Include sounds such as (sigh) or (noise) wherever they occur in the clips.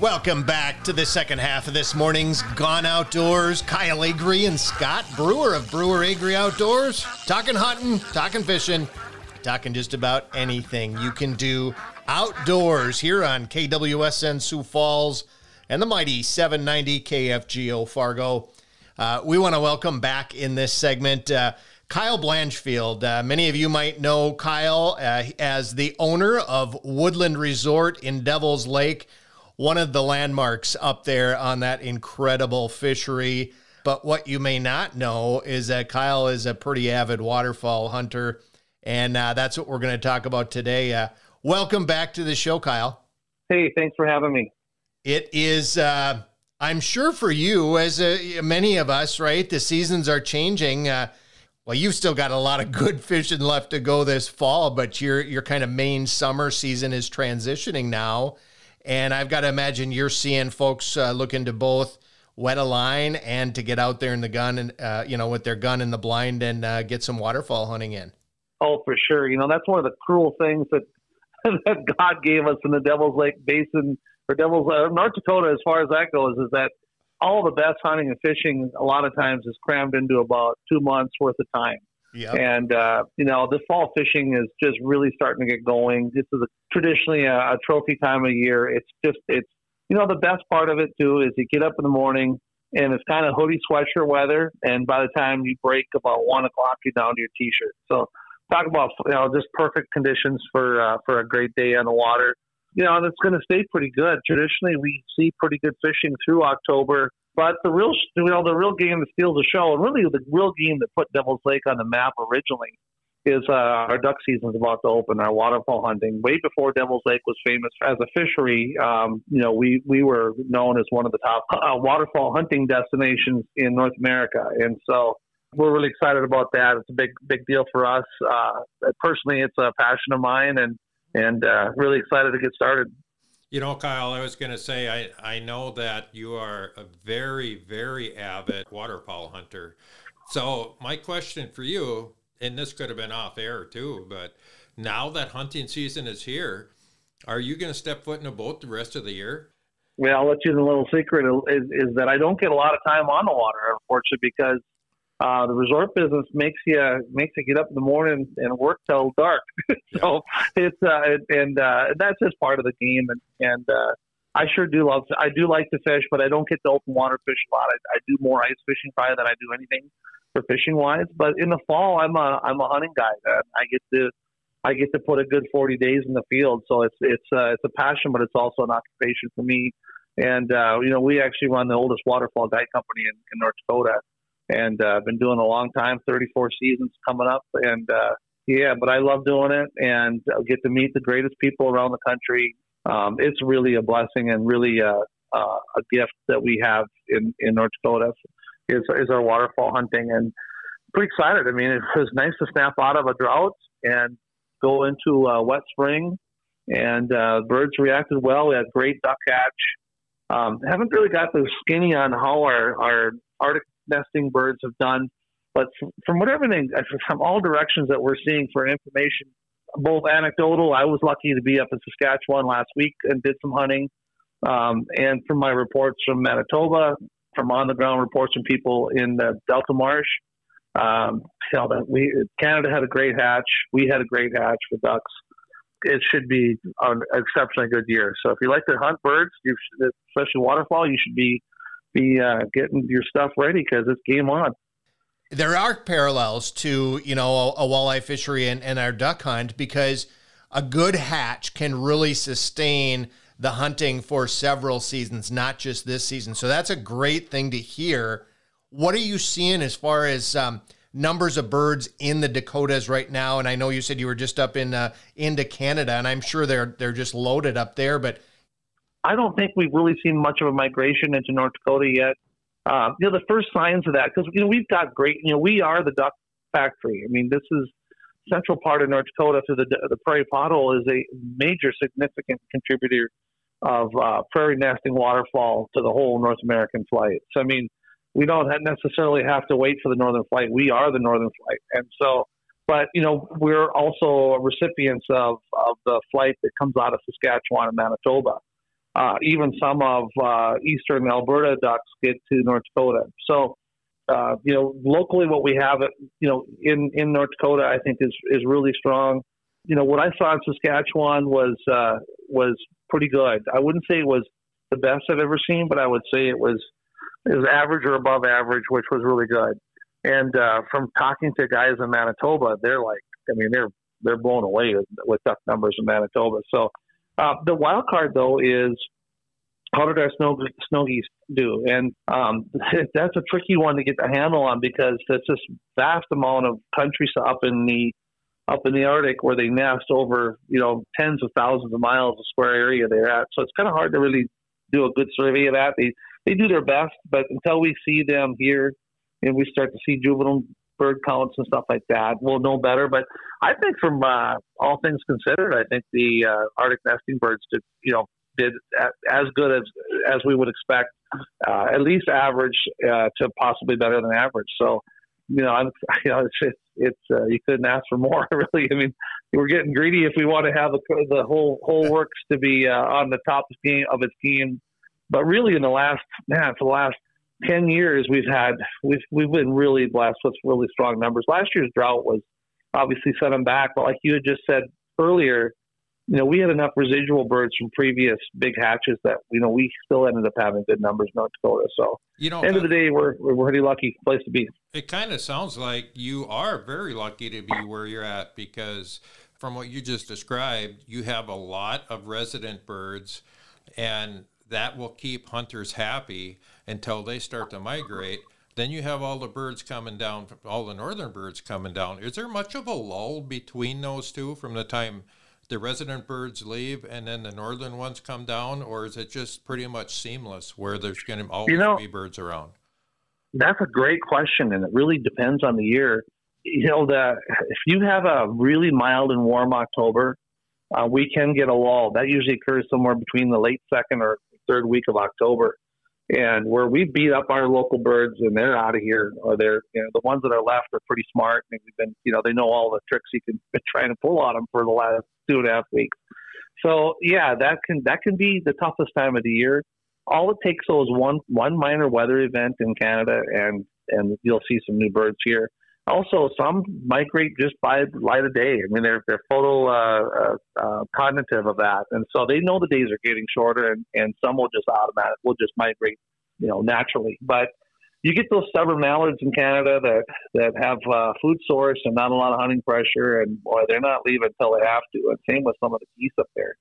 Welcome back to the second half of this morning's Gone Outdoors. Kyle Agri and Scott Brewer of Brewer Agri Outdoors. Talking hunting, talking fishing, talking just about anything you can do outdoors here on KWSN Sioux Falls and the mighty 790 KFGO Fargo. Uh, we want to welcome back in this segment uh, Kyle Blanchfield. Uh, many of you might know Kyle uh, as the owner of Woodland Resort in Devil's Lake one of the landmarks up there on that incredible fishery. But what you may not know is that Kyle is a pretty avid waterfowl hunter. And uh, that's what we're going to talk about today. Uh, welcome back to the show, Kyle. Hey, thanks for having me. It is, uh, I'm sure for you, as uh, many of us, right? The seasons are changing. Uh, well, you've still got a lot of good (laughs) fishing left to go this fall, but your your kind of main summer season is transitioning now. And I've got to imagine you're seeing folks uh, looking to both wet a line and to get out there in the gun and, uh, you know, with their gun in the blind and uh, get some waterfowl hunting in. Oh, for sure. You know, that's one of the cruel things that, (laughs) that God gave us in the Devil's Lake Basin or Devil's uh, North Dakota, as far as that goes, is that all the best hunting and fishing a lot of times is crammed into about two months worth of time. Yep. And, uh, you know, the fall fishing is just really starting to get going. This is a, traditionally a, a trophy time of year. It's just, it's, you know, the best part of it too is you get up in the morning and it's kind of hoodie sweatshirt weather. And by the time you break about one o'clock, you're down to your t-shirt. So talk about, you know, just perfect conditions for, uh, for a great day on the water. You know, and it's going to stay pretty good. Traditionally, we see pretty good fishing through October but the real, you know, the real game that steals the show, and really the real game that put Devil's Lake on the map originally, is uh, our duck season is about to open. Our waterfowl hunting, way before Devil's Lake was famous as a fishery, um, you know, we we were known as one of the top uh, waterfowl hunting destinations in North America, and so we're really excited about that. It's a big big deal for us. Uh, personally, it's a passion of mine, and and uh, really excited to get started. You know, Kyle, I was going to say, I, I know that you are a very, very avid waterfowl hunter. So, my question for you, and this could have been off air too, but now that hunting season is here, are you going to step foot in a boat the rest of the year? Well, I'll let you know the little secret is, is that I don't get a lot of time on the water, unfortunately, because uh, the resort business makes you makes you get up in the morning and work till dark. (laughs) so it's uh, and uh, that's just part of the game. And and uh, I sure do love. I do like to fish, but I don't get to open water fish a lot. I, I do more ice fishing probably than I do anything for fishing wise. But in the fall, I'm a I'm a hunting guy. Uh, I get to I get to put a good 40 days in the field. So it's it's uh, it's a passion, but it's also an occupation for me. And uh, you know, we actually run the oldest waterfowl guide company in, in North Dakota and uh, I've been doing a long time, 34 seasons coming up, and uh, yeah, but I love doing it and I get to meet the greatest people around the country. Um, it's really a blessing and really a, uh, uh, a gift that we have in, in North Dakota is, is our waterfowl hunting and pretty excited. I mean, it was nice to snap out of a drought and go into a wet spring and uh, birds reacted well. We had great duck hatch. Um, haven't really got the skinny on how our, our Arctic nesting birds have done. But from what everything, from all directions that we're seeing for information, both anecdotal, I was lucky to be up in Saskatchewan last week and did some hunting. Um, and from my reports from Manitoba, from on the ground reports from people in the Delta Marsh, um, you know, that we Canada had a great hatch. We had a great hatch for ducks. It should be an exceptionally good year. So if you like to hunt birds, especially waterfowl, you should be be uh, getting your stuff ready because it's game on. There are parallels to you know a, a walleye fishery and, and our duck hunt because a good hatch can really sustain the hunting for several seasons, not just this season. So that's a great thing to hear. What are you seeing as far as um, numbers of birds in the Dakotas right now? And I know you said you were just up in uh, into Canada, and I'm sure they're they're just loaded up there. But I don't think we've really seen much of a migration into North Dakota yet. Uh, you know, the first signs of that, because, you know, we've got great, you know, we are the duck factory. I mean, this is central part of North Dakota to the, the prairie pothole is a major significant contributor of uh, prairie nesting waterfowl to the whole North American flight. So, I mean, we don't necessarily have to wait for the Northern Flight. We are the Northern Flight, and so. But you know, we're also recipients of, of the flight that comes out of Saskatchewan and Manitoba. Uh, even some of uh, eastern Alberta ducks get to North Dakota. So, uh, you know, locally, what we have, you know, in in North Dakota, I think is is really strong. You know, what I saw in Saskatchewan was uh, was pretty good. I wouldn't say it was the best I've ever seen, but I would say it was it was average or above average, which was really good. And uh, from talking to guys in Manitoba, they're like, I mean, they're they're blown away with, with duck numbers in Manitoba. So uh, the wild card though is how did our snow geese do? And um, (laughs) that's a tricky one to get the handle on because there's this vast amount of country up in the up in the Arctic where they nest over you know tens of thousands of miles of square area they're at. So it's kind of hard to really do a good survey of that. They they do their best, but until we see them here and we start to see juvenile bird counts and stuff like that, we'll know better. But I think, from uh, all things considered, I think the uh, Arctic nesting birds did, you know, did as good as as we would expect, uh, at least average uh, to possibly better than average. So, you know, I'm, (laughs) you know, it's it's, it's uh, you couldn't ask for more, (laughs) really. I mean, we're getting greedy if we want to have the, the whole whole works to be uh, on the top game of its game. But really, in the last man, for the last 10 years we've had we've we've been really blessed with really strong numbers. Last year's drought was obviously set them back, but like you had just said earlier, you know, we had enough residual birds from previous big hatches that you know we still ended up having good numbers in North Dakota. So, you know, end of uh, the day, we're we're pretty lucky place to be. It kind of sounds like you are very lucky to be where you're at because, from what you just described, you have a lot of resident birds, and that will keep hunters happy until they start to migrate. Then you have all the birds coming down, all the northern birds coming down. Is there much of a lull between those two from the time the resident birds leave and then the northern ones come down, or is it just pretty much seamless where there's going to always you know, be birds around? That's a great question, and it really depends on the year. You know, the, if you have a really mild and warm October, uh, we can get a lull. That usually occurs somewhere between the late second or third week of October and where we beat up our local birds and they're out of here or they're you know the ones that are left are pretty smart and we've been you know they know all the tricks you can (laughs) been trying to pull on them for the last two and a half weeks. So yeah that can that can be the toughest time of the year. All it takes though is one one minor weather event in canada and and you'll see some new birds here also, some migrate just by light of day. I mean, they're they're photo uh, uh, uh, cognitive of that, and so they know the days are getting shorter, and, and some will just automatic will just migrate, you know, naturally. But you get those stubborn mallards in Canada that that have uh, food source and not a lot of hunting pressure, and boy, they're not leaving until they have to. And same with some of the geese up there.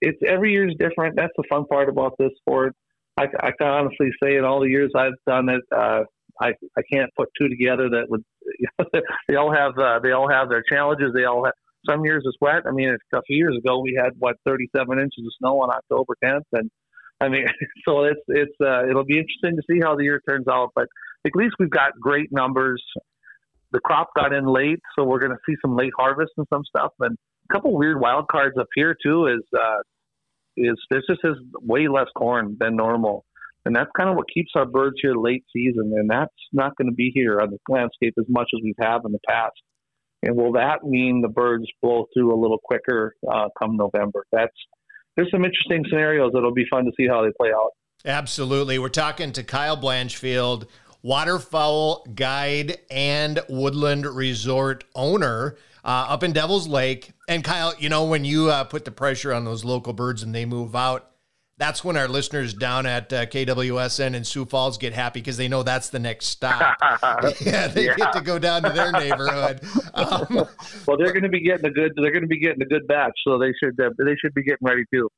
It's every year is different. That's the fun part about this sport. I, I can honestly say in all the years I've done it, uh, I I can't put two together that would. (laughs) they all have uh, they all have their challenges. They all have some years it's wet. I mean, a few years ago we had what 37 inches of snow on October 10th, and I mean, (laughs) so it's it's uh, it'll be interesting to see how the year turns out. But at least we've got great numbers. The crop got in late, so we're going to see some late harvest and some stuff. And a couple weird wild cards up here too is uh, is this just is way less corn than normal. And that's kind of what keeps our birds here late season. And that's not going to be here on the landscape as much as we've had in the past. And will that mean the birds blow through a little quicker uh, come November? That's there's some interesting scenarios that'll be fun to see how they play out. Absolutely. We're talking to Kyle Blanchfield, waterfowl guide and woodland resort owner uh, up in Devil's Lake. And Kyle, you know, when you uh, put the pressure on those local birds and they move out, that's when our listeners down at uh, KWSN in Sioux Falls get happy because they know that's the next stop. (laughs) yeah, they yeah. get to go down to their neighborhood. Um, well, they're going to be getting a good. They're going to be getting a good batch, so they should. Uh, they should be getting ready too.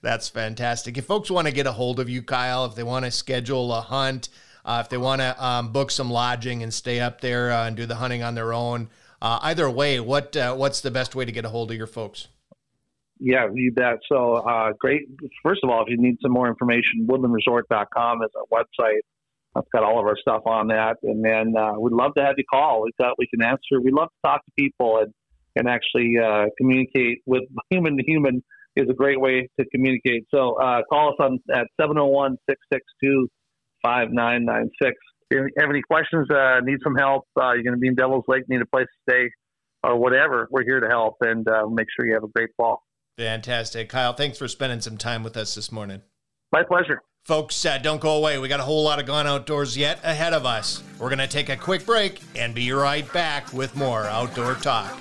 That's fantastic. If folks want to get a hold of you, Kyle, if they want to schedule a hunt, uh, if they want to um, book some lodging and stay up there uh, and do the hunting on their own, uh, either way, what uh, what's the best way to get a hold of your folks? Yeah, you bet. So uh, great. First of all, if you need some more information, woodlandresort.com is our website. I've got all of our stuff on that. And then uh, we'd love to have you call. We thought we can answer. We love to talk to people and, and actually uh, communicate with (laughs) human to human is a great way to communicate. So uh, call us on at 701 662 5996. if you have any questions, uh, need some help, uh, you're going to be in Devil's Lake, need a place to stay, or whatever, we're here to help and make sure you have a great fall. Fantastic. Kyle, thanks for spending some time with us this morning. My pleasure. Folks, uh, don't go away. We got a whole lot of Gone Outdoors yet ahead of us. We're going to take a quick break and be right back with more Outdoor Talk.